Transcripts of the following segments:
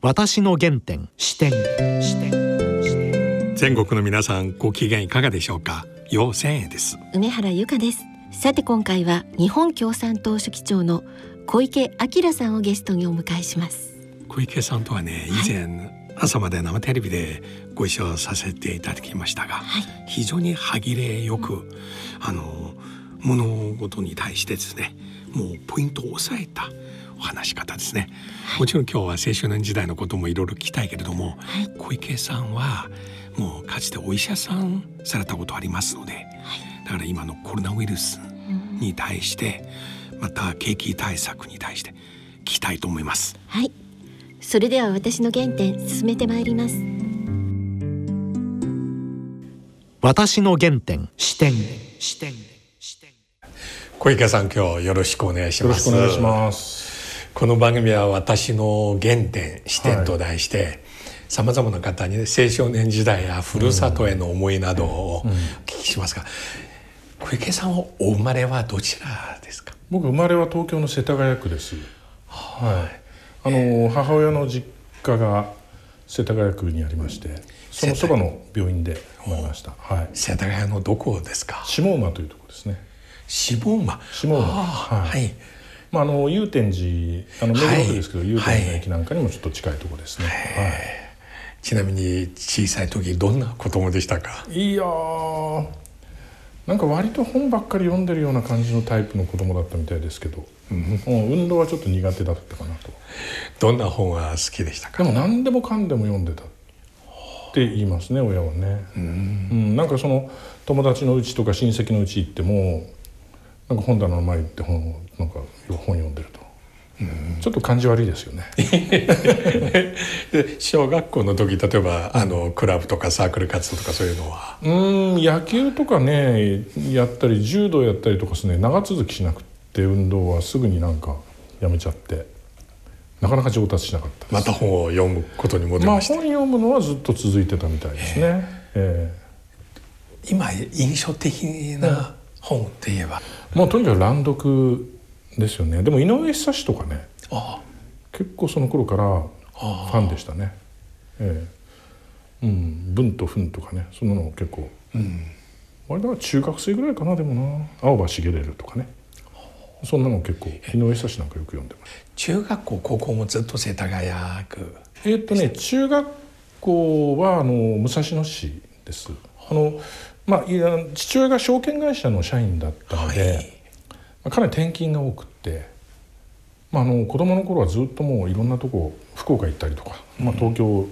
私の原点視点。全国の皆さんご機嫌いかがでしょうか？陽千円です。梅原由香です。さて今回は日本共産党書記長の小池晃さんをゲストにお迎えします。小池さんとはね以前、はい、朝まで生テレビでご一緒させていただきましたが、はい、非常に歯切れよく、うん、あの物事に対してですねもうポイントを押さえたお話し方ですね、はい、もちろん今日は青少年時代のこともいろいろ聞きたいけれども、はい、小池さんはもうかつてお医者さんされたことありますので、はい、だから今のコロナウイルスに対してまた景気対策に対して聞きたいと思います。はい。それでは私の原点進めてまいります。私の原点視点。視点小池さん今日よろしくお願いします。よろしくお願いしますこの番組は私の原点視点と題してさまざまな方に、ね、青少年時代やふるさとへの思いなどをお聞きしますが、小池さんお生まれはどちらですか？僕生まれは東京の世田谷区です、はい、あの母親の実家が世田谷区にありましてそのそばの病院で生まれました、はい、世田谷のどこですか？下馬というところですね。下馬。下馬。はい、はいまあ、あの祐天寺あの目黒区ですけど祐、天寺の駅なんかにもちょっと近いところですね、はい、ちなみに小さい時どんな子供でしたか？いやなんか割と本ばっかり読んでるような感じのタイプの子供だったみたいですけど、うん、運動はちょっと苦手だったかなと。どんな本は好きでしたか？でも何でもかんでも読んでたって言いますね親はね、うん、うん、なんかその友達のうちとか親戚のうち行ってもなんか本棚の前行って本をなんか本読んでると、うん、ちょっと感じ悪いですよね。で 小学校の時例えばあのクラブとかサークル活動とかそういうのは。うん野球とかねやったり柔道やったりとかですね長続きしなくて運動はすぐになんかやめちゃってなかなか上達しなかったまた本を読むことに戻りました、まあ、本読むのはずっと続いてたみたいですね、えー、今印象的な本って言えば、まあとにかく乱読ですよね。でも井上久志とかね結構その頃からファンでしたね。ええ。うん文と文とかねそんなの結構、うん、あれだから中学生ぐらいかなでもな。青葉茂れるとかね。そんなの結構井上久志なんかよく読んでます。中学校高校もずっと世田谷区。えっとね中学校はあの武蔵野市です。あのまあ父親が証券会社の社員だったので、はい。かなり転勤が多くって、まあ、あの子供の頃はずっともういろんなとこ福岡行ったりとか、まあ、東京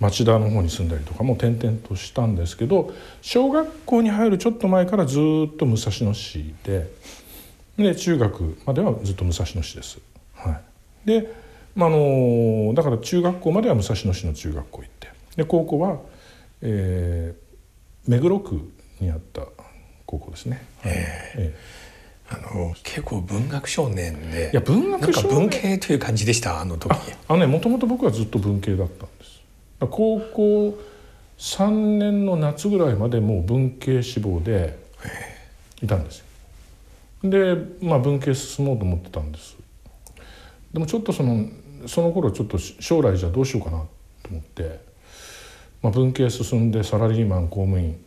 町田の方に住んだりとかも転々としたんですけど小学校に入るちょっと前からずっと武蔵野市でで中学まではずっと武蔵野市です。はい、で、まあ、あのだから中学校までは武蔵野市の中学校行ってで高校は、えー、目黒区にあった高校ですね。え。ーあの結構文学少年でいや文学少年。文系という感じでしたあの時。あのねもともと僕はずっと文系だったんです。高校3年の夏ぐらいまでもう文系志望でいたんですよ。でまあ文系進もうと思ってたんです。でもちょっとそのその頃ちょっと将来じゃどうしようかなと思って、まあ、文系進んでサラリーマン公務員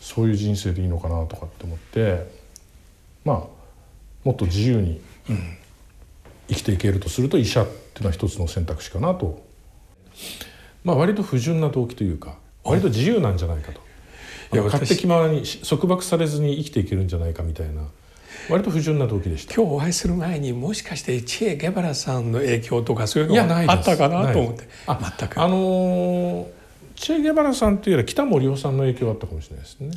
そういう人生でいいのかなとかって思ってまあもっと自由に生きていけるとすると医者っていうのは一つの選択肢かなと。まあ割と不純な動機というか割と自由なんじゃないかと。いや勝手気ままに束縛されずに生きていけるんじゃないかみたいな割と不純な動機でした。今日お会いする前にもしかしてチエ・ゲバラさんの影響とかそういうのがあったかなと思って。あ全く。あのー、チエ・ゲバラさんというよりは北森夫さんの影響あったかもしれないですね。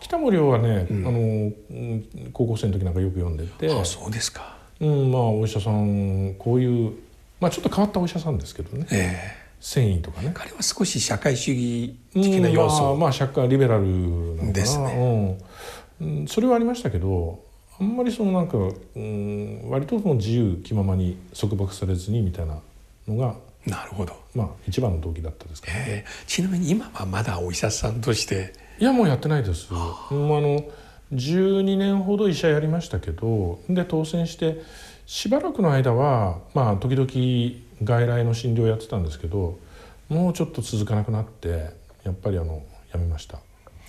北森はね、うん、あの高校生の時なんかよく読んでて。あそうですか、うん、まあお医者さんこういうまあちょっと変わったお医者さんですけどね、えー、繊維とかね。彼は少し社会主義的な要素、うん、まあ、まあ社会リベラルなのかな。ですね、うん、それはありましたけどあんまりそのなんか、うん、割とその自由気ままに束縛されずにみたいなのがなるほど。まあ一番の動機だったですから。ね、え。ー、ちなみに今はまだお医者さんとして。いやもうやってないです。あ。の12年ほど医者やりましたけどで当選してしばらくの間はまあ時々外来の診療やってたんですけどもうちょっと続かなくなってやっぱりあのやめました。だ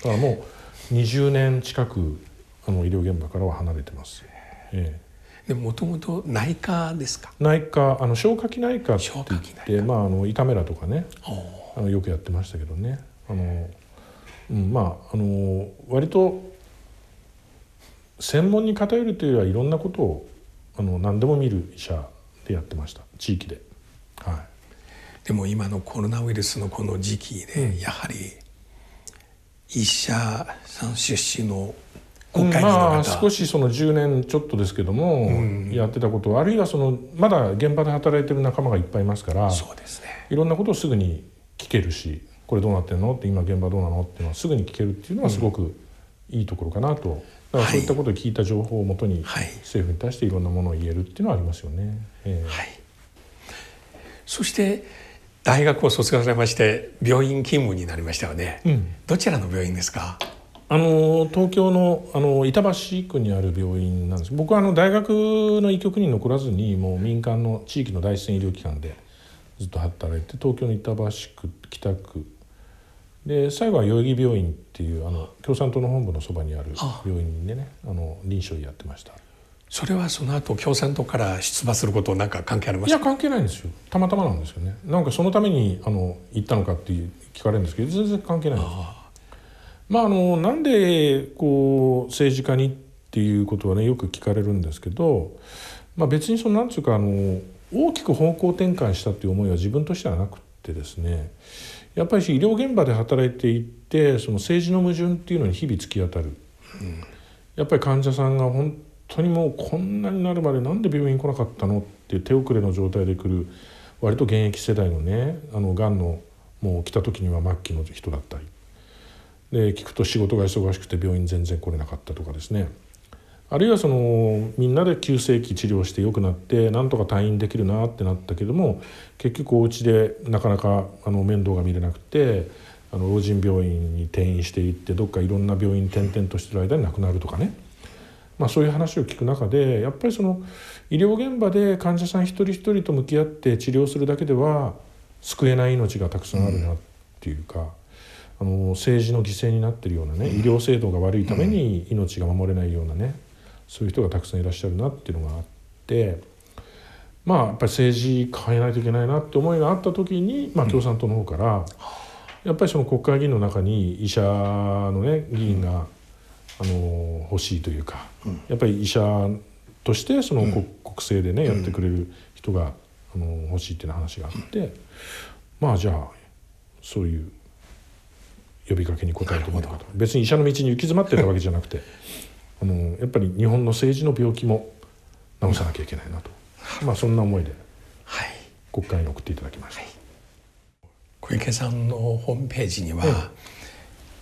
からもう20年近くあの医療現場からは離れてます、えでもともと内科ですか？え内科あの消化器内科って言って、まあ、あの胃カメラとかねおあのよくやってましたけどね。あの、うん、まああの割と専門に偏るというよりはいろんなことをあの何でも見る医者でやってました。地域で。はい。でも今のコロナウイルスのこの時期で、やはり医者さん出身の国会議員の方、まあ少しその10年ちょっとですけども、やってたことあるいはそのまだ現場で働いてる仲間がいっぱいいますからそうですね。いろんなことをすぐに聞けるしこれどうなってんのって今現場どうなのっていうのはすぐに聞けるっていうのはすごくいいところかなと、だからそういったことを聞いた情報をもとにはい。政府に対していろんなものを言えるっていうのはありますよね。ええ。はい。そして大学を卒業されまして病院勤務になりましたよね、うん。どちらの病院ですか？あの東京のあの板橋区にある病院なんです。僕はあの大学の医局に残らずにもう民間の地域の第一線医療機関でずっと働いて東京の板橋区北区。で最後は代々木病院っていうあの共産党の本部のそばにあるあ。病院でねあの臨床医やってました。それはその後共産党から出馬することなんか関係ありましたいや関係ないんですよ。たまたまなんですよね。なんかそのためにあの行ったのかっていう聞かれるんですけど全然関係ないんですまああのなんでこう政治家にっていうことはねよく聞かれるんですけど、まあ、別にそのなんていうかあの大きく方向転換したっていう思いは自分としてはなくてですねやっぱり医療現場で働いていてその政治の矛盾っていうのに日々突き当たる、やっぱり患者さんが本当にもうこんなになるまでなんで病院来なかったのっていう手遅れの状態で来る割と現役世代のねあのがんのもう来た時には末期の人だったり。で聞くと仕事が忙しくて病院全然来れなかったとかですねあるいはそのみんなで急性期治療して良くなってなんとか退院できるなってなったけども結局お家でなかなかあの面倒が見れなくてあの老人病院に転院していってどっかいろんな病院転々としてる間に亡くなるとかね、まあ、そういう話を聞く中でやっぱりその医療現場で患者さん一人一人と向き合って治療するだけでは救えない命がたくさんあるなっていうか。あの政治の犠牲になってるようなね医療制度が悪いために命が守れないようなねそういう人がたくさんいらっしゃるなっていうのがあってまあやっぱり政治変えないといけないなって思いがあった時に、まあ、共産党の方からやっぱりその国会議員の中に医者のね議員があの欲しいというかやっぱり医者としてその国国政でねやってくれる人があの欲しいっていう話があってまあじゃあそういう。呼びかけに応えてみるかと別に医者の道に行き詰まってたわけじゃなくて あのやっぱり日本の政治の病気も治さなきゃいけないなと、まあそんな思いではい国会に送っていただきました、小池さんのホームページには、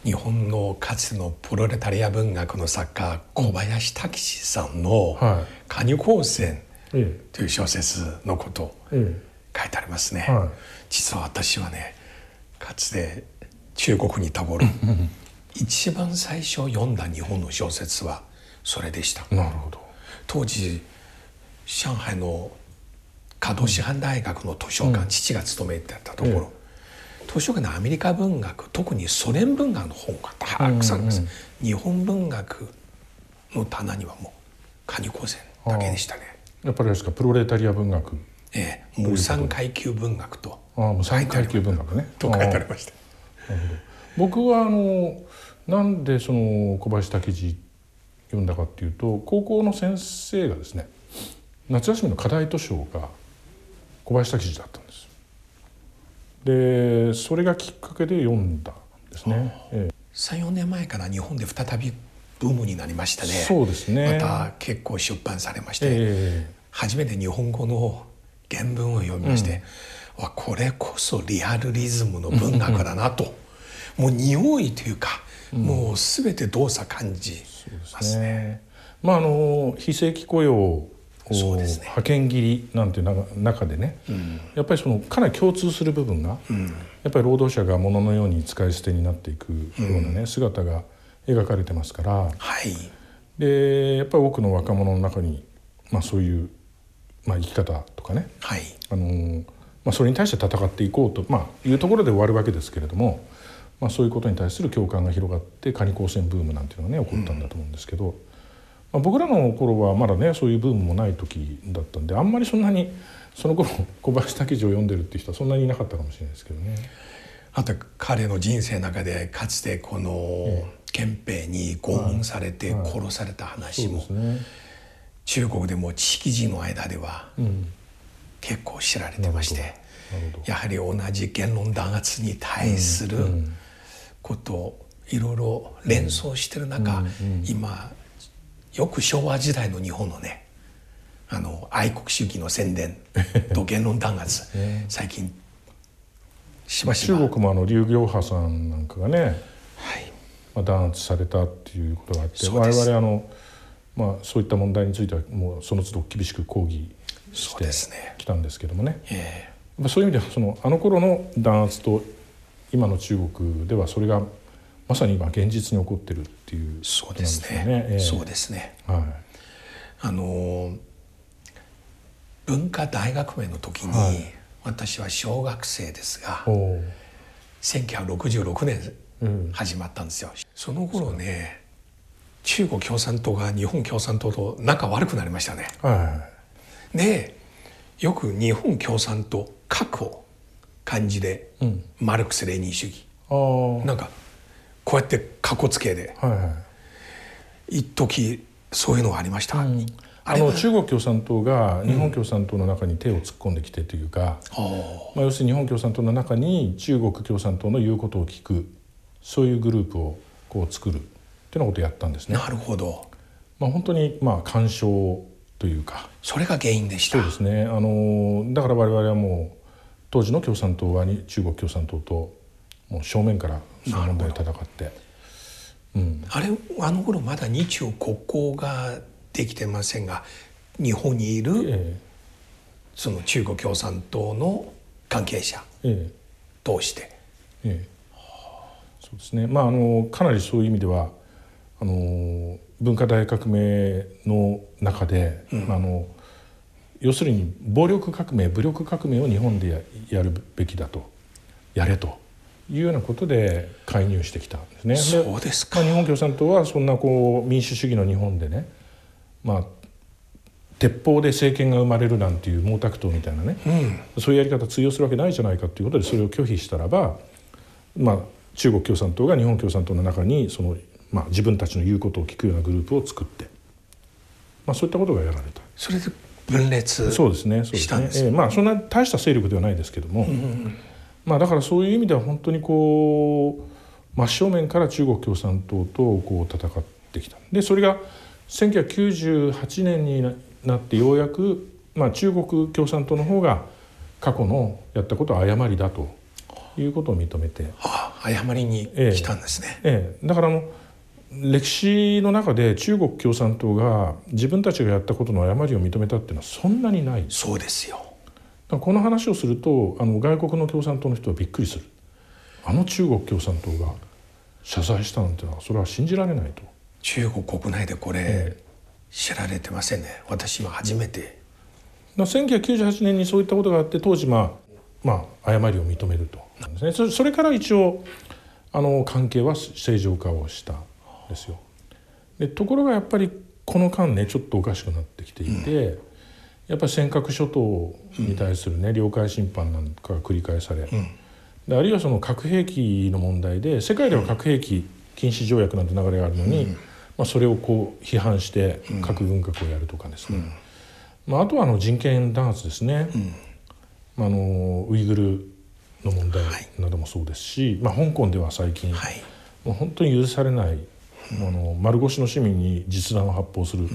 日本のかつてのプロレタリア文学の作家小林武史さんのは「カニ光線え」という小説のこと書いてありますね、はい。実は私はねかつて中国にいた頃一番最初読んだ日本の小説はそれでした。えなるほど。当時上海の華道師範大学の図書館、父が勤めてたところ、図書館のアメリカ文学特にソ連文学の本がたくさんあります、日本文学の棚にはもうカニ光線だけでしたね。やっぱりですかプロレタリア文学。ええ。無産階級文学とああ無産階級文学ね。と書いてありました僕はあのなんでその小林武史読んだかっていうと高校の先生がですね夏休みの課題図書が小林武史だったんです。でそれがきっかけで読んだんですね、ええ。34年前から日本で再びブームになりましたね。そうですね。また結構出版されまして、え初めて日本語の原文を読みまして、わこれこそリアルリズムの文学だなと、もう匂いというか、もう全て動作感じますね。ね。まああの非正規雇用そうですね。派遣切りなんていうな中でね、やっぱりそのかなり共通する部分が、やっぱり労働者が物のように使い捨てになっていくようなね、姿が描かれてますから。はい。でやっぱり多くの若者の中に、まあ、そういう、まあ、生き方とかねはい。あのまあ、それに対して戦っていこうと、まあ、いうところで終わるわけですけれども、まあ、そういうことに対する共感が広がってカニ光線ブームなんていうのがね起こったんだと思うんですけど、まあ、僕らの頃はまだねそういうブームもない時だったんであんまりそんなにその頃小林武史を読んでるっていう人はそんなにいなかったかもしれないですけどね。あと彼の人生の中でかつてこの憲兵に拷問されて殺された話も中国でも知識人の間では結構知られてましてやはり同じ言論弾圧に対することをいろいろ連想してる中今よく昭和時代の日本のねあの愛国主義の宣伝と言論弾圧 最近しばしば中国もあの劉行波さんなんかがね、はい。まあ、弾圧されたっていうことがあって我々あの、まあ、そういった問題についてはもうその都度厳しく抗議してきたんですけどもね。そうね、えー、そういう意味ではそのあの頃の弾圧と今の中国ではそれがまさに今現実に起こってるっていうことなんですよね。そうですね。はい、あの文化大学名の時に、はい、私は小学生ですが1966年始まったんですよ、うん、その頃ね中国共産党が日本共産党と仲悪くなりましたね、はい、でよく日本共産党核を漢字で、うん、マルクス・レーニン主義。なんかこうやってかっこつけで、はいはい、一時そういうのがありました、うん、あの中国共産党が日本共産党の中に手を突っ込んできてというか、うん、まあ、要するに日本共産党の中に中国共産党の言うことを聞くそういうグループをこう作るっていうようなことをやったんですね。なるほど、まあ、本当にまあ干渉というか。それが原因でした。そうですね。あのだから我々はもう当時の共産党は中国共産党ともう正面からその問題を戦って、うん、あれあの頃まだ日中国交ができてませんが日本にいる、ええ、その中国共産党の関係者通して。ええ。そうですね。まああのかなりそういう意味ではあの文化大革命の中で、うん、あの要するに暴力革命武力革命を日本でやるべきだとやれというようなことで介入してきたんですね。そうですか、まあ、日本共産党はそんなこう民主主義の日本でね、まあ、鉄砲で政権が生まれるなんていう毛沢東みたいなね、うん、そういうやり方通用するわけないじゃないかということでそれを拒否したらば、まあ、中国共産党が日本共産党の中にその、まあ、自分たちの言うことを聞くようなグループを作って、まあ、そういったことがやられた。それで分裂そうですねそうですね、えー、まあそんな大した勢力ではないですけども、うん、まあだからそういう意味では本当にこう真正面から中国共産党とこう戦ってきた。でそれが1998年になってようやく、まあ、中国共産党の方が過去のやったことは誤りだということを認めて、はあ、誤りに来たんですね、えええ、だからも歴史の中で中国共産党が自分たちがやったことの誤りを認めたっていうのはそんなにない。そうですよ。この話をするとあの外国の共産党の人はびっくりする。あの中国共産党が謝罪したなんてのはそれは信じられないと。中国国内でこれ、ええ、知られてませんね。私は初めて。1998年にそういったことがあって当時まあまあ誤りを認めると。ですねそれから一応あの関係は正常化をしたですよ。でところがやっぱりこの間ねちょっとおかしくなってきていて、うん、やっぱり尖閣諸島に対するね、領海侵犯なんかが繰り返され、うん、であるいはその核兵器の問題で世界では核兵器禁止条約なんて流れがあるのに、うん、まあ、それをこう批判して核軍拡をやるとかですね、まあ、あとはあの人権弾圧ですね、あのウイグルの問題などもそうですし、まあ、香港では最近、はい、もう本当に許されないあの丸腰の市民に実弾を発砲する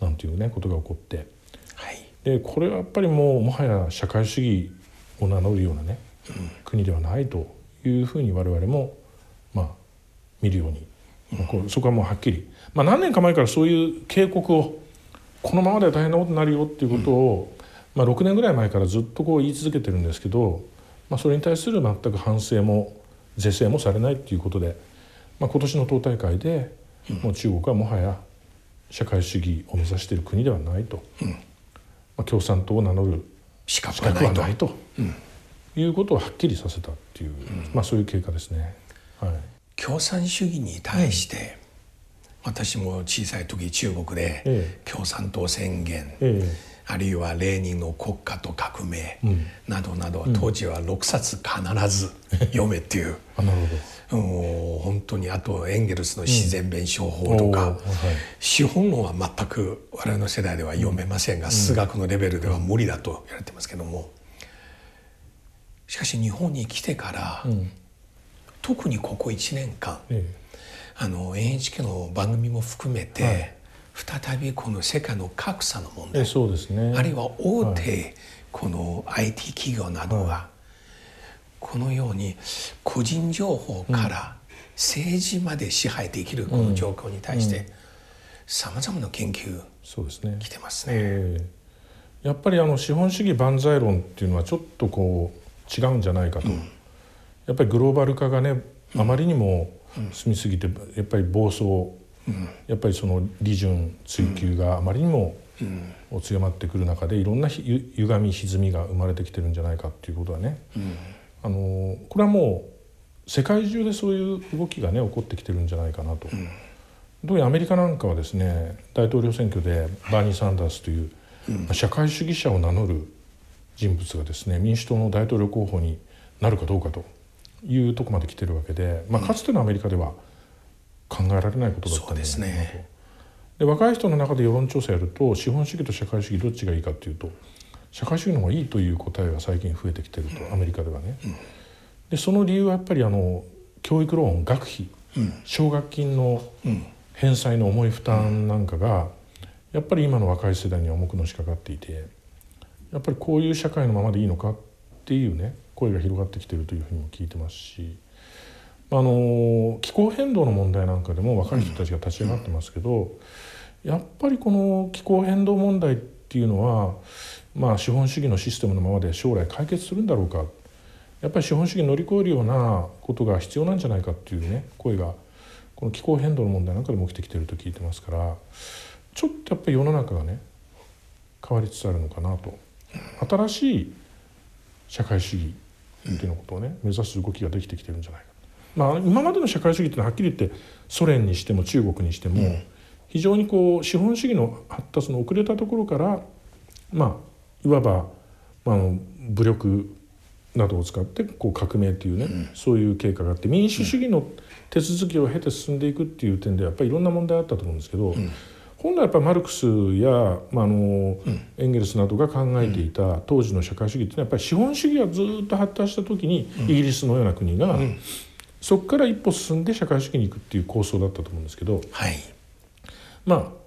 なんていうねことが起こって、はい、でこれはやっぱりもうもはや社会主義を名乗るようなね、うん、国ではないというふうに我々もまあ見るように、うん、そこはもうはっきり、まあ、何年か前からそういう警告をこのままでは大変なことになるよっていうことを、うん、まあ、6年ぐらい前からずっとこう言い続けてるんですけど、まあ、それに対する全く反省も是正もされないっていうことで。まあ、今年の党大会で、もう中国はもはや社会主義を目指している国ではないと、うん、まあ、共産党を名乗る資格はないと。いうことをはっきりさせたっていう、まあそういう経過ですね。はい、共産主義に対して、私も小さい時中国でえ共産党宣言、えあるいはレーニンの国家と革命うん。などなど、当時は6冊必ず読めっていう。本当にあとエンゲルスの自然弁証法とか、おーはい。資本論は全く我々の世代では読めませんが、数学のレベルでは無理だと言われてますけどもしかし日本に来てから。特にここ1年間えあの NHK の番組も含めて、はい再びこの世界の格差の問ええ題そうですね。あるいは大手、はこの IT 企業などが、このように個人情報から政治まで支配できるこの状況に対してさまざまな研究そうですね。来てますね。ええ。やっぱりあの資本主義万歳論っていうのはちょっとこう違うんじゃないかと、やっぱりグローバル化がねあまりにも進みすぎてやっぱり暴走、やっぱりその利潤追求があまりにも強まってくる中でいろんなゆ歪み歪みが生まれてきてるんじゃないかっていうことはね、あのこれはもう世界中でそういう動きがね起こってきてるんじゃないかなと。特にアメリカなんかはですね大統領選挙でバーニー・サンダースという、社会主義者を名乗る人物がですね民主党の大統領候補になるかどうかというとこまで来てるわけで、まあ、かつてのアメリカでは考えられないことだったんですね。で若い人の中で世論調査やると資本主義と社会主義どっちがいいかっていうと社会主義の方がいいという答えが最近増えてきてると、アメリカではね。でその理由はやっぱりあの教育ローン学費、奨学金の返済の重い負担なんかがやっぱり今の若い世代には重くのしかかっていてやっぱりこういう社会のままでいいのかっていうね声が広がってきてるというふうにも聞いてますしあの気候変動の問題なんかでも若い人たちが立ち上がってますけど、やっぱりこの気候変動問題っていうのは、まあ、資本主義のシステムのままで将来解決するんだろうか。やっぱり資本主義乗り越えるようなことが必要なんじゃないかっていうね声がこの気候変動の問題なんかでも起きてきてると聞いてますからちょっとやっぱり世の中がね変わりつつあるのかなと。新しい社会主義っていうのことをね目指す動きができてきてるんじゃないかまあ今までの社会主義っていうのははっきり言ってソ連にしても中国にしても非常にこう資本主義の発達の遅れたところからまあいわば、まあ、武力などを使ってこう革命っていうね、そういう経過があって民主主義の手続きを経て進んでいくっていう点でやっぱりいろんな問題あったと思うんですけど、本来やっぱりマルクスや、まああのエンゲルスなどが考えていた当時の社会主義っていうのはやっぱり資本主義がずっと発達した時にイギリスのような国が、そこから一歩進んで社会主義に行くっていう構想だったと思うんですけどはい。まあ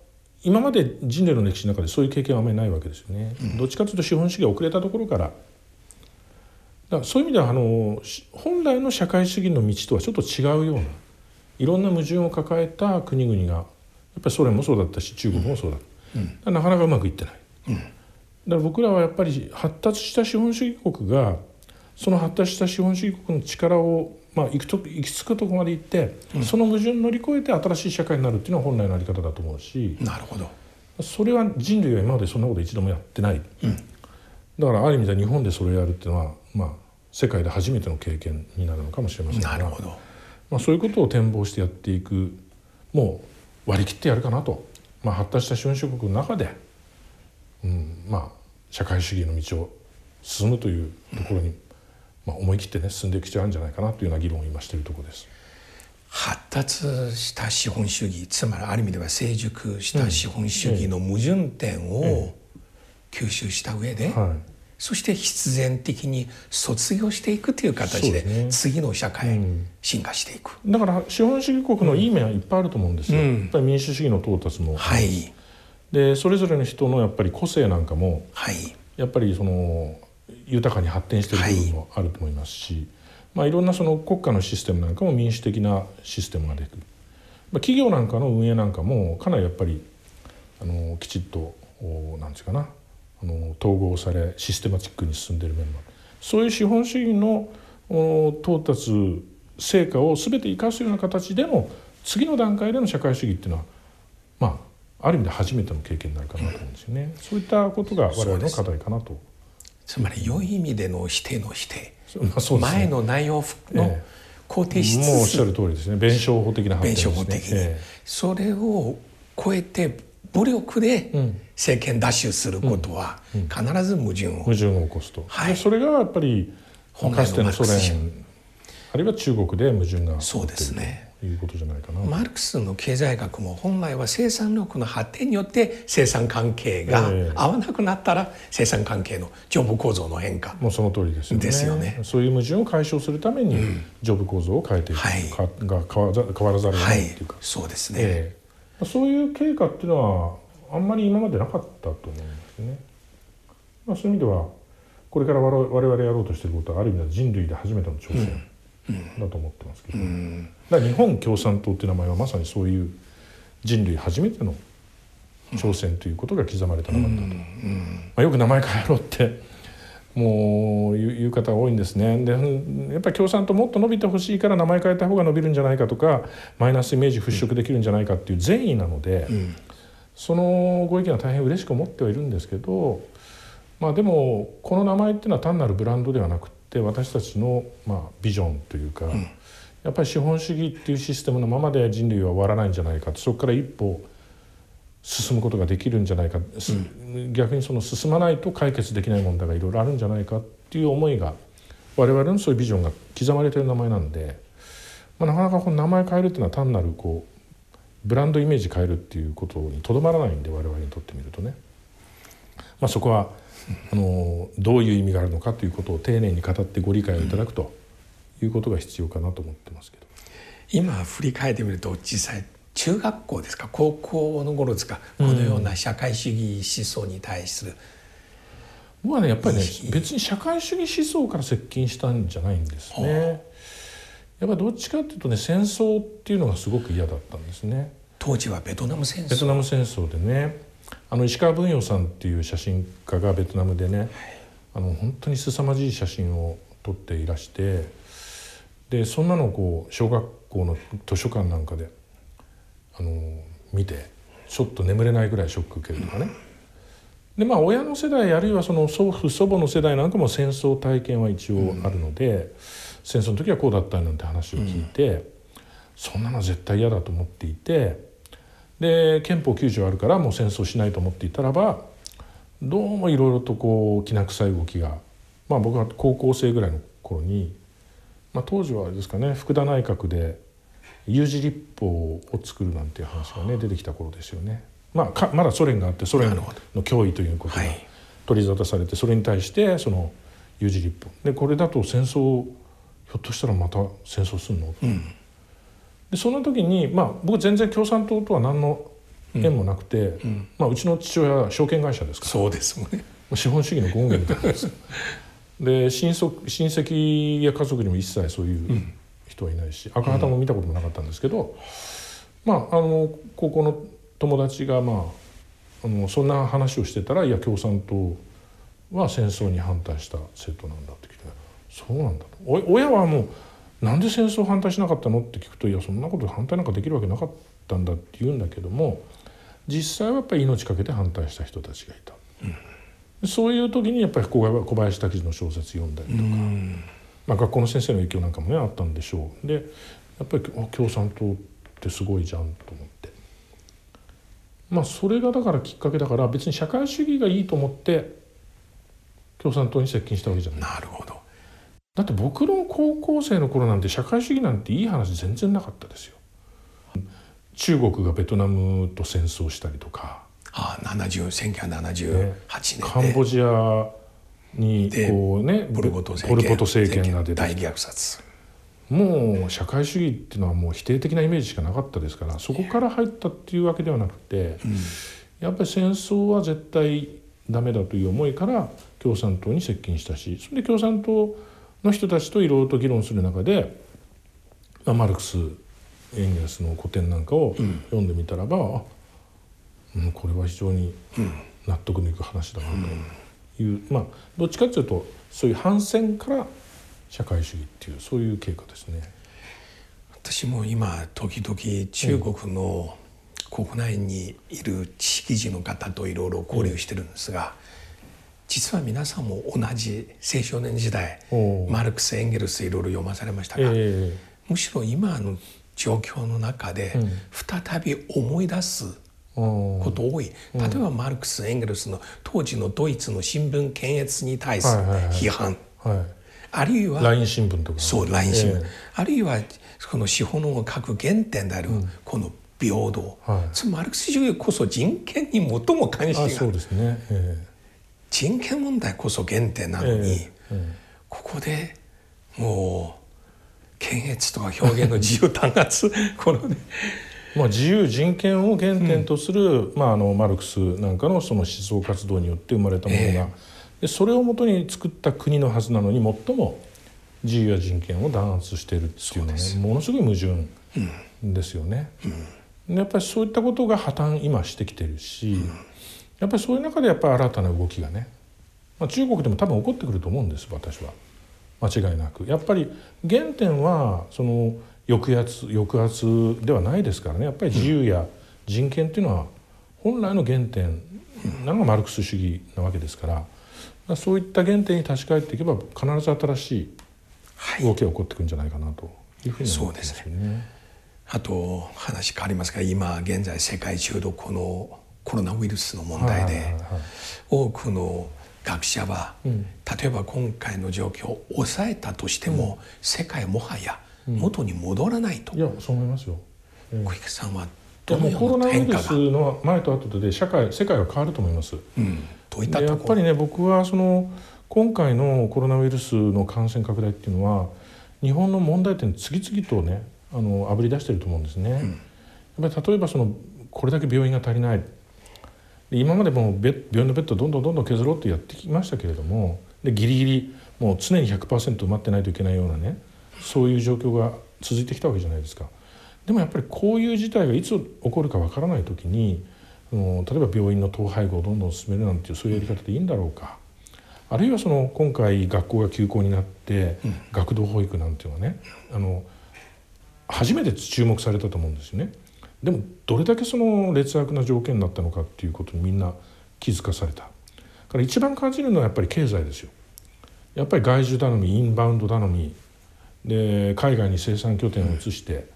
今まで人類の歴史の中でそういう経験はあまりないわけですよね。どっちかというと資本主義が遅れたところから。だからそういう意味ではあのし本来の社会主義の道とはちょっと違うようないろんな矛盾を抱えた国々がやっぱりソ連もそうだったし中国もそうだった、だからなかなかうまくいってない、だから僕らはやっぱり発達した資本主義国がその発達した資本主義国の力を、まあ、行くと行き着くところまで行って、その矛盾を乗り越えて新しい社会になるっていうのは本来のあり方だと思うし、なるほど。それは人類は今までそんなこと一度もやってない、だからある意味では日本でそれをやるっていうのは、まあ、世界で初めての経験になるのかもしれませんが。なるほど。まあ、そういうことを展望してやっていくもう割り切ってやるかなと、まあ、発達した資本主義国の中で、うんまあ、社会主義の道を進むというところに、まあ、思い切ってね進んでいく必要あるんじゃないかなというような議論を今しているところです。発達した資本主義つまりある意味では成熟した資本主義の矛盾点を吸収した上で、はい。そして必然的に卒業していくという形で次の社会へうん。進化していく、だから資本主義国のいい面はいっぱいあると思うんですよ。うん。やっぱり民主主義の到達も、はい。でそれぞれの人のやっぱり個性なんかもはい。やっぱりその豊かに発展している部分もあると思いますし、まあ、いろんなその国家のシステムなんかも民主的なシステムができる、まあ、企業なんかの運営なんかもかなりやっぱりあのきちっとおなんていうかなあの統合されシステマチックに進んでいる面もあるそういう資本主義のお到達成果を全て生かすような形での次の段階での社会主義っていうのはまあある意味で初めての経験になるかなと思うんですよね。そういったことが我々の課題かなと。つまり良い意味での否定の否定。まあね。前の内容のえ肯定しつつ、もうおっしゃる通りですね。弁証法的な発弁展ですね。えそれを超えて武力で政権奪取することは必ず矛盾を、え矛盾を起こすと、はい。でそれがやっぱりかつてのソ連あるいは中国で矛盾がそうですねいうことじゃないかな、マルクスの経済学も本来は生産力の発展によって生産関係がええ。合わなくなったら生産関係の上部構造の変化。もうその通りですよね。ですよね。そういう矛盾を解消するためにジョブ構造を変えていく、はい。かが変わらざ変わらざるを得はないいっていうか、そうですね、ええ。そういう経過っていうのはあんまり今までなかったと思うんですね。まあ、そういう意味ではこれから我々やろうとしていることはある意味では人類で初めての挑戦だと思ってますけど、だから日本共産党っていう名前はまさにそういう人類初めての挑戦ということが刻まれた名前だと、まあ、よく名前変えろってもう言う方が多いんですね。でやっぱり共産党もっと伸びてほしいから名前変えた方が伸びるんじゃないかとかマイナスイメージ払拭できるんじゃないかっていう善意なので、そのご意見は大変嬉しく思ってはいるんですけどまあでもこの名前っていうのは単なるブランドではなくって私たちのまあビジョンというか、やっぱり資本主義っていうシステムのままで人類は終わらないんじゃないかと。そこから一歩進むことができるんじゃないか、す逆にその進まないと解決できない問題がいろいろあるんじゃないかっていう思いが我々のそういうビジョンが刻まれてる名前なんで、まあ、なかなかこの名前変えるっていうのは単なるこうブランドイメージ変えるっていうことにとどまらないんで我々にとってみるとね、まあ、そこはあのどういう意味があるのかということを丁寧に語ってご理解をいただくということが必要かなと思ってますけど。今振り返ってみると実際中学校ですか？高校の頃ですか、このような社会主義思想に対する。僕はねやっぱりね別に社会主義思想から接近したんじゃないんですね。やっぱりどっちかっていうとね戦争っていうのがすごく嫌だったんですね。当時はベトナム戦ベト争ナム戦争でねあの石川文洋さんっていう写真家がベトナムでねあの本当に凄まじい写真を撮っていらしてでそんなのをこう小学校の図書館なんかであの見てちょっと眠れないぐらいショック受けるとかね。でまあ親の世代あるいはその祖父祖母の世代なんかも戦争体験は一応あるので、戦争の時はこうだったなんて話を聞いて、そんなのは絶対嫌だと思っていてで憲法9条あるからもう戦争しないと思っていたらばどうもいろいろとこうきな臭い動きがまあ僕は高校生ぐらいの頃に、まあ、当時はあれですかね福田内閣で有事立法を作るなんていう話がね出てきた頃ですよね。まあ、かまだソ連があってソ連の脅威ということがはい。取り沙汰されてそれに対してその有事立法。でこれだと戦争ひょっとしたらまた戦争するの、でその時に、まあ、僕全然共産党とは何の縁もなくて、うまあ、うちの父親は証券会社ですから。そうですもんね資本主義の権限みたいなんですよ で親族親戚や家族にも一切そういう人はいないし、赤旗も見たこともなかったんですけど、まああの高校の友達がまああのそんな話をしてたら「いや共産党は戦争に反対した生徒なんだ」って聞いて「そうなんだ」とお親はもう「なんで戦争反対しなかったの?」って聞くと「いやそんなこと反対なんかできるわけなかったんだ」って言うんだけども実際はやっぱり命かけて反対した人たちがいた。そういう時にやっぱり小小林武史の小説読んだりとか、まあ、学校の先生の影響なんかもねあったんでしょう。でやっぱりあ共産党ってすごいじゃんと思って。まあそれがだからきっかけだから別に社会主義がいいと思って共産党に接近したわけじゃない。なるほど。だって僕の高校生の頃なんて社会主義なんていい話全然なかったですよ。中国がベトナムと戦争したりとかああ70 1978年で、カンボジアにでこうねポル・ポト政権。が出て。大虐殺。もう社会主義っていうのはもう否定的なイメージしかなかったですからそこから入ったっていうわけではなくて、やっぱり戦争は絶対ダメだという思いから共産党に接近したしそれで共産党の人たちといろいろと議論する中で、まあ、マルクスエンゲルスの古典なんかを読んでみたらば、あうん、これは非常に納得のいく話だなという、まあどっちかというとそういう反戦から社会主義っていうそういう経過ですね。私も今時々中国の国内にいる知識人の方といろいろ交流してるんですが、実は皆さんも同じ青少年時代マルクス・エンゲルスいろいろ読まされましたえが、え。むしろ今の状況の中でうん。再び思い出すここと多い、例えばマルクス・エンゲルスの当時のドイツの新聞検閲に対するはいはいはい。批判、はあるいはい、ライン新聞とか。そうライン新聞、えあるいはこの資本を書く原点であるこの平等、はい。そのマルクス主義こそ人権に最も関心があるそうですね、え人権問題こそ原点なえのに、ええ。えここでもう検閲とか表現の自由弾圧このねえまあ、自由人権を原点とする、まあ、あのマルクスなんかのその思想活動によって生まれたものが、えでそれをもとに作った国のはずなのに最も自由や人権を弾圧しているっていうのはねものすごい矛盾ですよね。でやっぱりそういったことが破綻今してきてるし、やっぱりそういう中でやっぱり新たな動きがね、まあ、中国でも多分起こってくると思うんです私は。間違いなく。やっぱり原点はその抑圧抑圧ではないですからね。やっぱり自由や人権っていうのは本来の原点なのがマルクス主義なわけですから。そういった原点に立ち返っていけば必ず新しい動きが起こってくるんじゃないかなというふうに思ってますよね。あと話変わりますが今現在世界中のこのコロナウイルスの問題ではいはいはいはい。多くの学者は、うん。例えば今回の状況を抑えたとしても、世界もはや元に戻らないと、いやそう思いますよ。ええ小池さんはどのもうコロようなナウイルス変化が、の前と後で社会世界が変わると思います。うん、どういったでやっぱりね僕はその今回のコロナウイルスの感染拡大っていうのは日本の問題点次々とねあのあぶり出してると思うんですね。やっぱり例えばそのこれだけ病院が足りない。で今までも病院のベッドをどんどんどんどん削ろうってやってきましたけれどもでギリギリもう常に100%埋まってないといけないようなねそういう状況が続いてきたわけじゃないですか。でもやっぱりこういう事態がいつ起こるかわからない時にあの例えば病院の統廃合をどんどん進めるなんていうそういうやり方でいいんだろうかあるいはその今回学校が休校になって、学童保育なんていうのはねあの初めて注目されたと思うんですよね。でもどれだけその劣悪な条件だったのかっていうことにみんな気づかされた。だから一番感じるのはやっぱり経済ですよ。やっぱり外需頼みインバウンド頼みで海外に生産拠点を移して、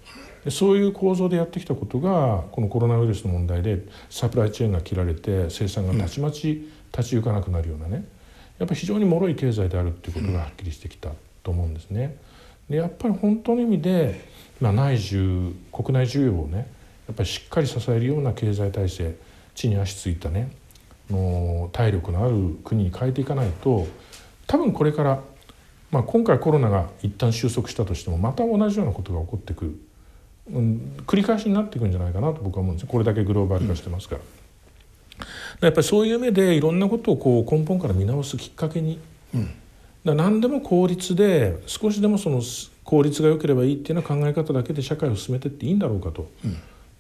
でそういう構造でやってきたことがこのコロナウイルスの問題でサプライチェーンが切られて生産がたちまち立ち行かなくなるようなねやっぱり非常に脆い経済であるっていうことがはっきりしてきたと思うんですね。でやっぱり本当の意味で、まあ、内需国内需要をねやっぱりしっかり支えるような経済体制地に足ついたねの体力のある国に変えていかないと多分これから、まあ、今回コロナが一旦収束したとしてもまた同じようなことが起こってくる、うん、繰り返しになっていくんじゃないかなと僕は思うんですよ。これだけグローバル化してますから。やっぱりそういう目でいろんなことをこう根本から見直すきっかけに、だから何でも効率で少しでもその効率が良ければいいっていうような考え方だけで社会を進めていっていいんだろうかと、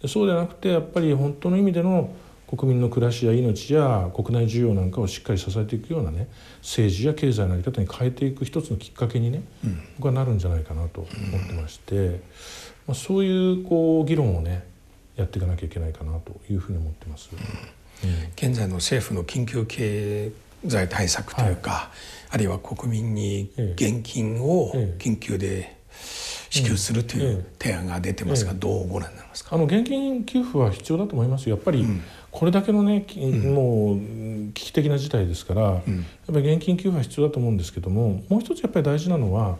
でそうではなくてやっぱり本当の意味での国民の暮らしや命や国内需要なんかをしっかり支えていくようなね政治や経済の在り方に変えていく一つのきっかけにね、僕はなるんじゃないかなと思ってまして、まあ、そういうこう議論をねやっていかなきゃいけないかなというふうに思ってます。現在の政府の緊急経済対策というか、あるいは国民に現金をええ。緊急で支給するという提案が出てますが、どうご覧になりますか、あの現金給付は必要だと思いますやっぱりこれだけのね、きもう危機的な事態ですから、やっぱり現金給付は必要だと思うんですけどももう一つやっぱり大事なのは、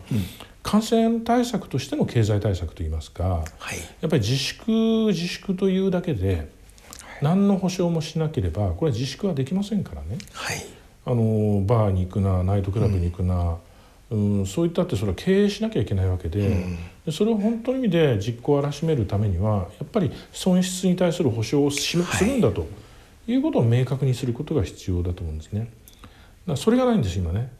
感染対策としての経済対策といいますかはい。やっぱり自粛自粛というだけで何の保証もしなければこれは自粛はできませんからね。はい。あのバーに行くなナイトクラブに行くな、うん。そういったってそれは経営しなきゃいけないわけで,、でそれを本当の意味で実行を荒らしめるためにはやっぱり損失に対する保証をするんだということを明確にすることが必要だと思うんですね。だからそれがないんです今ね。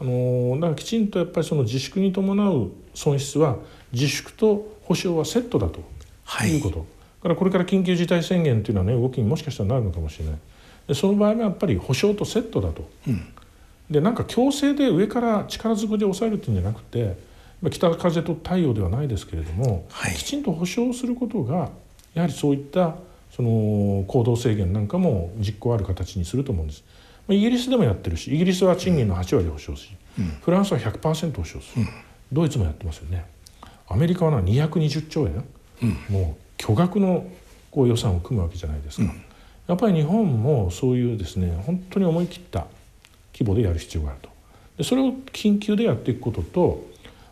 あのだからきちんとやっぱりその自粛に伴う損失は自粛と保証はセットだとはいいうこと。だからこれから緊急事態宣言というのはね動きにもしかしたらなるのかもしれない。でその場合はやっぱり保証とセットだと。でなんか強制で上から力ずくで抑えるっていうんじゃなくてまあ北風と太陽ではないですけれども、はい。きちんと保証することがやはりそういったその行動制限なんかも実行ある形にすると思うんです。まイギリスでもやってるしイギリスは賃金の8割保証し、フランスは100%保証する、ドイツもやってますよね。アメリカはな220兆円、もう巨額のこう予算を組むわけじゃないですか、やっぱり日本もそういうですね本当に思い切った規模でやる必要があると。でそれを緊急でやっていくことと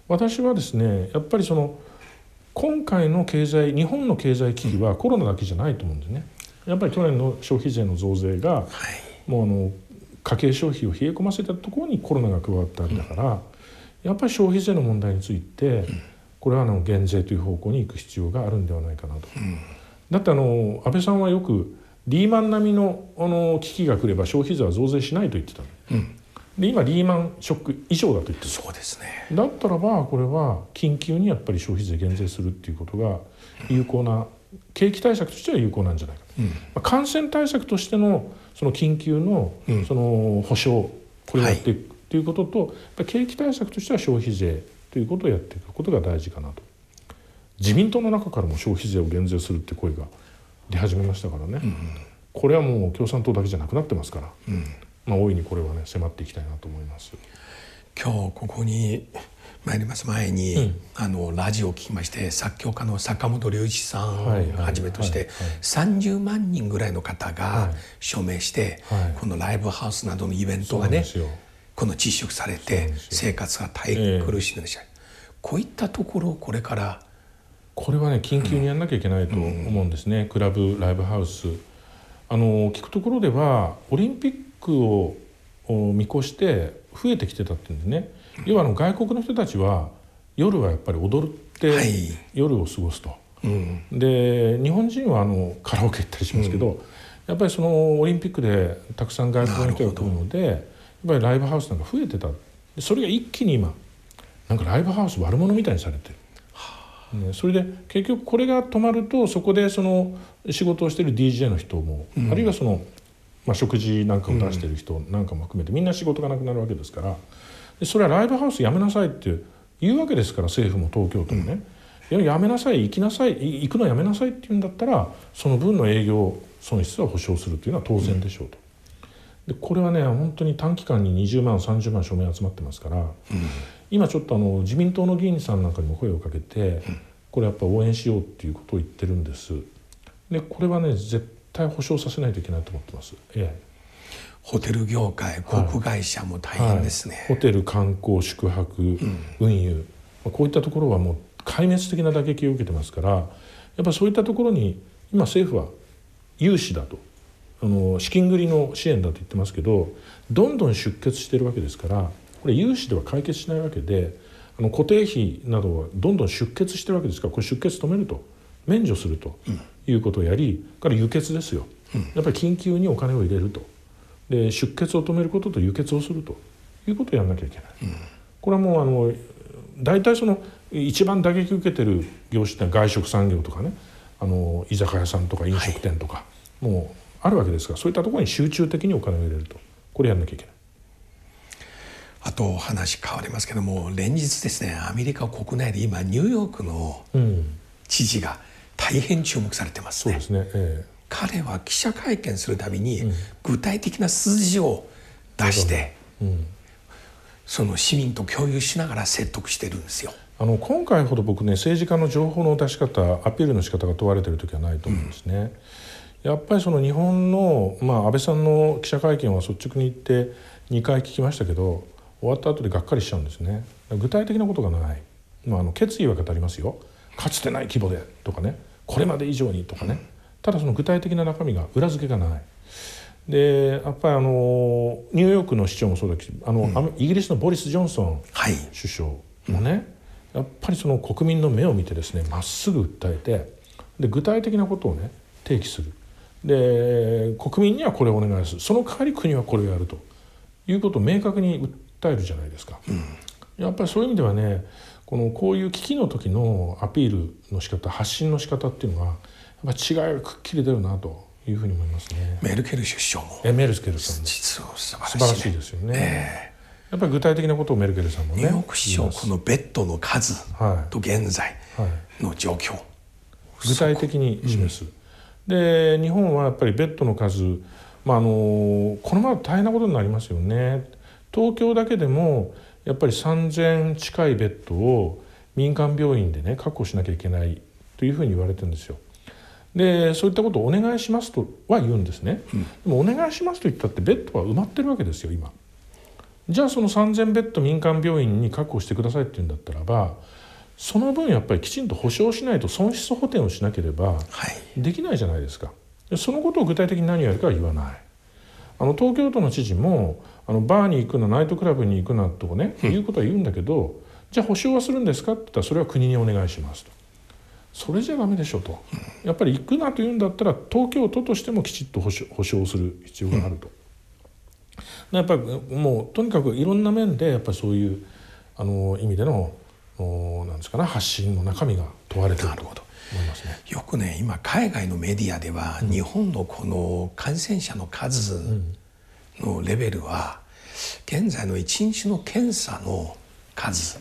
私はですねやっぱりその今回の経済日本の経済危機はコロナだけじゃないと思うんですね。やっぱり去年の消費税の増税が、もうあの家計消費を冷え込ませたところにコロナが加わったんだから、やっぱり消費税の問題について、これはあの減税という方向に行く必要があるんではないかなと。だってあの安倍さんはよくリーマン並みのあの危機が来れば消費税は増税しないと言ってた、うん、で今リーマンショック以上だと言ってる。そうですね。だったらばこれは緊急にやっぱり消費税減税するっていうことが有効な、景気対策としては有効なんじゃないか、うん、まあ、感染対策としてのその緊急のその保障これをやっていくということと、はい、景気対策としては消費税ということをやっていくことが大事かなと。自民党の中からも消費税を減税するって声が出始めましたからね、うん、これはもう共産党だけじゃなくなってますから、うん、まあ、大いにこれはね迫っていきたいなと思います。今日ここに参ります前に、うん、あのラジオを聞きまして作曲家の坂本龍一さんをはじめとして、30万人ぐらいの方が署名して、はい、このライブハウスなどのイベントがねこの窒息されて生活が大変苦しいのでした、えー、こういったところをこれからこれはね緊急にやんなきゃいけないと思うんですね、うん、クラブライブハウス。あの聞くところではオリンピックを見越して増えてきてたっていうんでね。要はあの外国の人たちは夜はやっぱり踊って夜を過ごすと、はいうん、で日本人はあのカラオケ行ったりしますけど、うん、やっぱりそのオリンピックでたくさん外国の人が来るのでやっぱりライブハウスなんか増えてた。それが一気に今なんかライブハウス悪者みたいにされて。る。ね、それで結局これが止まるとそこでその仕事をしてる DJ の人も、うん、あるいはその、まあ、食事なんかを出してる人なんかも含めてみんな仕事がなくなるわけですから。でそれはライブハウスやめなさいって言うわけですから政府も東京都もね、うん、やめなさい行きなさい行くのやめなさいって言うんだったらその分の営業損失は保証するというのは当然でしょうと。でこれはね本当に短期間に20万30万署名集まってますから、うん。今ちょっとあの自民党の議員さんなんかにも声をかけて、これやっぱ応援しようっていうことを言ってるんです。でこれはね絶対保証させないといけないと思ってます、ええ、ホテル業界航会社も大変ですね、はい。はい、ホテル観光宿泊、うん、運輸。こういったところはもう壊滅的な打撃を受けてますからやっぱそういったところに今政府は融資だとあの資金繰りの支援だと言ってますけどどんどん出血してるわけですからこれ融資では解決しないわけであの固定費などはどんどん出血してるわけですからこれ出血止めると免除するということをやり、から輸血ですよ、やっぱり緊急にお金を入れると。で出血を止めることと輸血をすると。いうことをやらなきゃいけない、これはもうあの大体その一番打撃を受けてる業種って外食産業とかね。あの居酒屋さんとか飲食店とか、はい、もうあるわけですからそういったところに集中的にお金を入れると。これやらなきゃいけない。あと話変わりますけども連日ですねアメリカ国内で今ニューヨークの知事が大変注目されてますね。そうですね、えー、彼は記者会見するたびに具体的な数字を出して、うん、その市民と共有しながら説得してるんですよ。あの今回ほど僕ね政治家の情報の出し方アピールの仕方が問われてる時はないと思うんですね。うん、やっぱりその日本の、まあ、安倍さんの記者会見は率直に言って2回聞きましたけど終わった後でがっかりしちゃうんですね。具体的なことがない、まあ、あの決意は語りますよ。かつてない規模でとかねこれまで以上にとかね。ただその具体的な中身が裏付けがない。でやっぱりあのニューヨークの市長もそうだしあの、うん、イギリスのボリス・ジョンソン首相もね、やっぱりその国民の目を見てですねまっすぐ訴えてで具体的なことをね提起する。で国民にはこれをお願いする。その代わり国はこれをやるということを明確に訴えるじゃないですか。うん、やっぱりそういう意味ではねこのこういう危機の時のアピールの仕方発信の仕方っていうのはやっぱ違いがくっきり出るなというふうに思いますね。メルケル首相もえメルケルさんも実は素晴らしいですよね。えー、やっぱり具体的なことをメルケルさんもね。ニューヨーク市長このベッドの数と現在の状況、はいはい、具体的に示す。うん、で日本はやっぱりベッドの数まあ、あのこのまま大変なことになりますよね。東京だけでもやっぱり3,000近いベッドを民間病院でね確保しなきゃいけないというふうに言われてるんですよ。でそういったことをお願いしますとは言うんですね、うん、でもお願いしますと言ったってベッドは埋まってるわけですよ今。じゃあその3,000ベッド民間病院に確保してくださいって言うんだったらばその分やっぱりきちんと保証しないと損失補填をしなければできないじゃないですか、でそのことを具体的に何をやるかは言わない。あの東京都の知事もあのバーに行くなナイトクラブに行くなとかね、うん、いうことは言うんだけどじゃあ保証はするんですかって言ったらそれは国にお願いしますと。それじゃダメでしょと、うん、やっぱり行くなというんだったら東京都としてもきちっと保証保証する必要があると、うん、やっぱりもうとにかくいろんな面でやっぱりそういうあの意味でのなんですかね発信の中身が問われていると思いますね。よくね今海外のメディアでは、日本のこの感染者の数のレベルは現在の一日の検査の数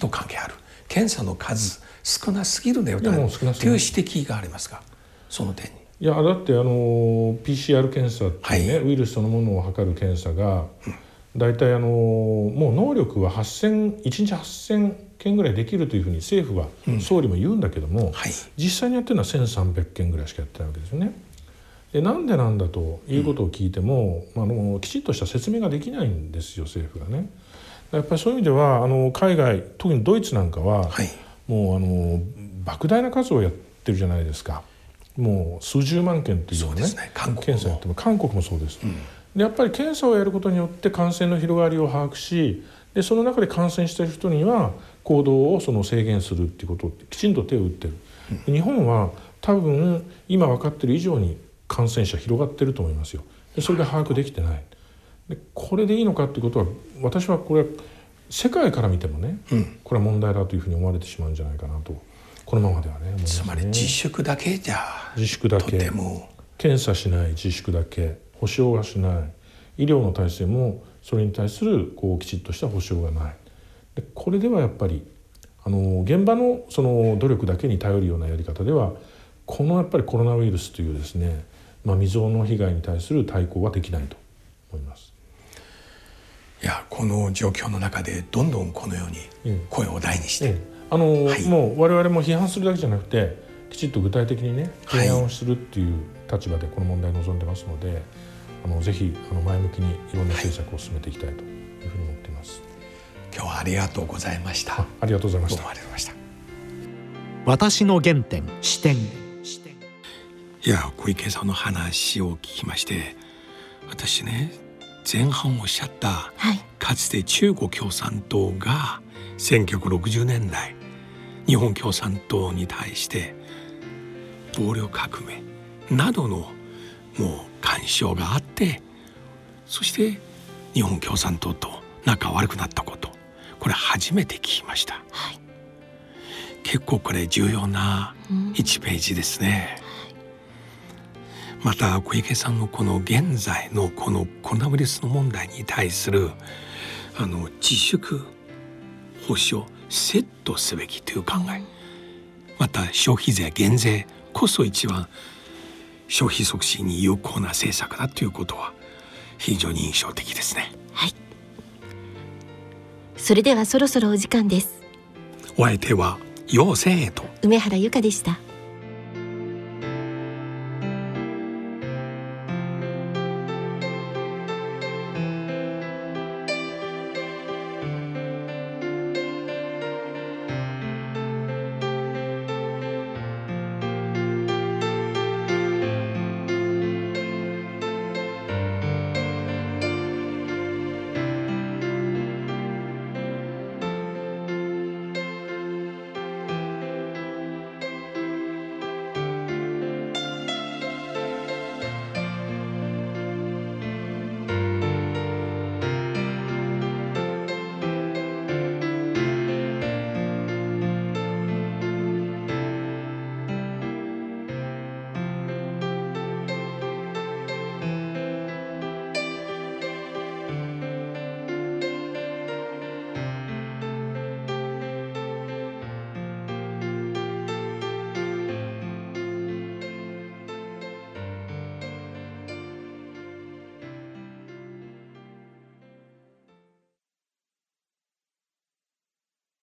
と関係ある。検査の数少なすぎるんだよという指摘がありますがその点に。いやだってあの PCR 検査っていうね、はい、ウイルスそのものを測る検査が、大体あのもう能力は8,000 1日8,000件ぐらいできるというふうに政府は、うん、総理も言うんだけども、はい、実際にやってるのは1,300件ぐらいしかやってないわけですよね。でなんでなんだということを聞いても、うん、あのきちっとした説明ができないんですよ政府がね。やっぱりそういう意味ではあの海外特にドイツなんかは、はい、もうあの莫大な数をやってるじゃないですか。もう数十万件というようなね、ね、検査やっても韓国もそうです。うん、でやっぱり検査をやることによって感染の広がりを把握しでその中で感染している人には行動をその制限するっていうことをきちんと手を打ってる、うん、日本は多分今分かってる以上に感染者広がってると思いますよ。でそれで把握できてない。でこれでいいのかっていうことは私はこれ世界から見てもね、うん、これは問題だというふうに思われてしまうんじゃないかなと。このままではね、ね、つまり自粛だけじゃ自粛だけ。検査しない自粛だけ。保証はしない。医療の体制もそれに対するこうきちっとした保証がない。でこれではやっぱりあの現場のその努力だけに頼るようなやり方ではこのやっぱりコロナウイルスというですねまあ、未曾有の被害に対する対抗はできないと思います。いやこの状況の中でどんどんこのように声を大にして、ええあの、はい、もう我々も批判するだけじゃなくてきちっと具体的にね提案をするっていう立場でこの問題を望んでますので、はい、あのぜひあの前向きにいろんな政策を進めていきたいというふうに思っています。今日はありがとうございました。ありがとうございました。ありがとうございました。私の原点視点いや小池さんの話を聞きまして私ね前半おっしゃった、はい、かつて中国共産党が1960年代日本共産党に対して暴力革命などのもう干渉があってそして日本共産党と仲悪くなったことこれ初めて聞きました、はい、結構これ重要な1ページですね、うんまた小池さんのこの現在のこのコロナウイルスの問題に対するあの自粛保障セットすべきという考え。また消費税減税こそ一番消費促進に有効な政策だということは非常に印象的ですね。はい。それではそろそろお時間です。お相手は陽性と。梅原由香でした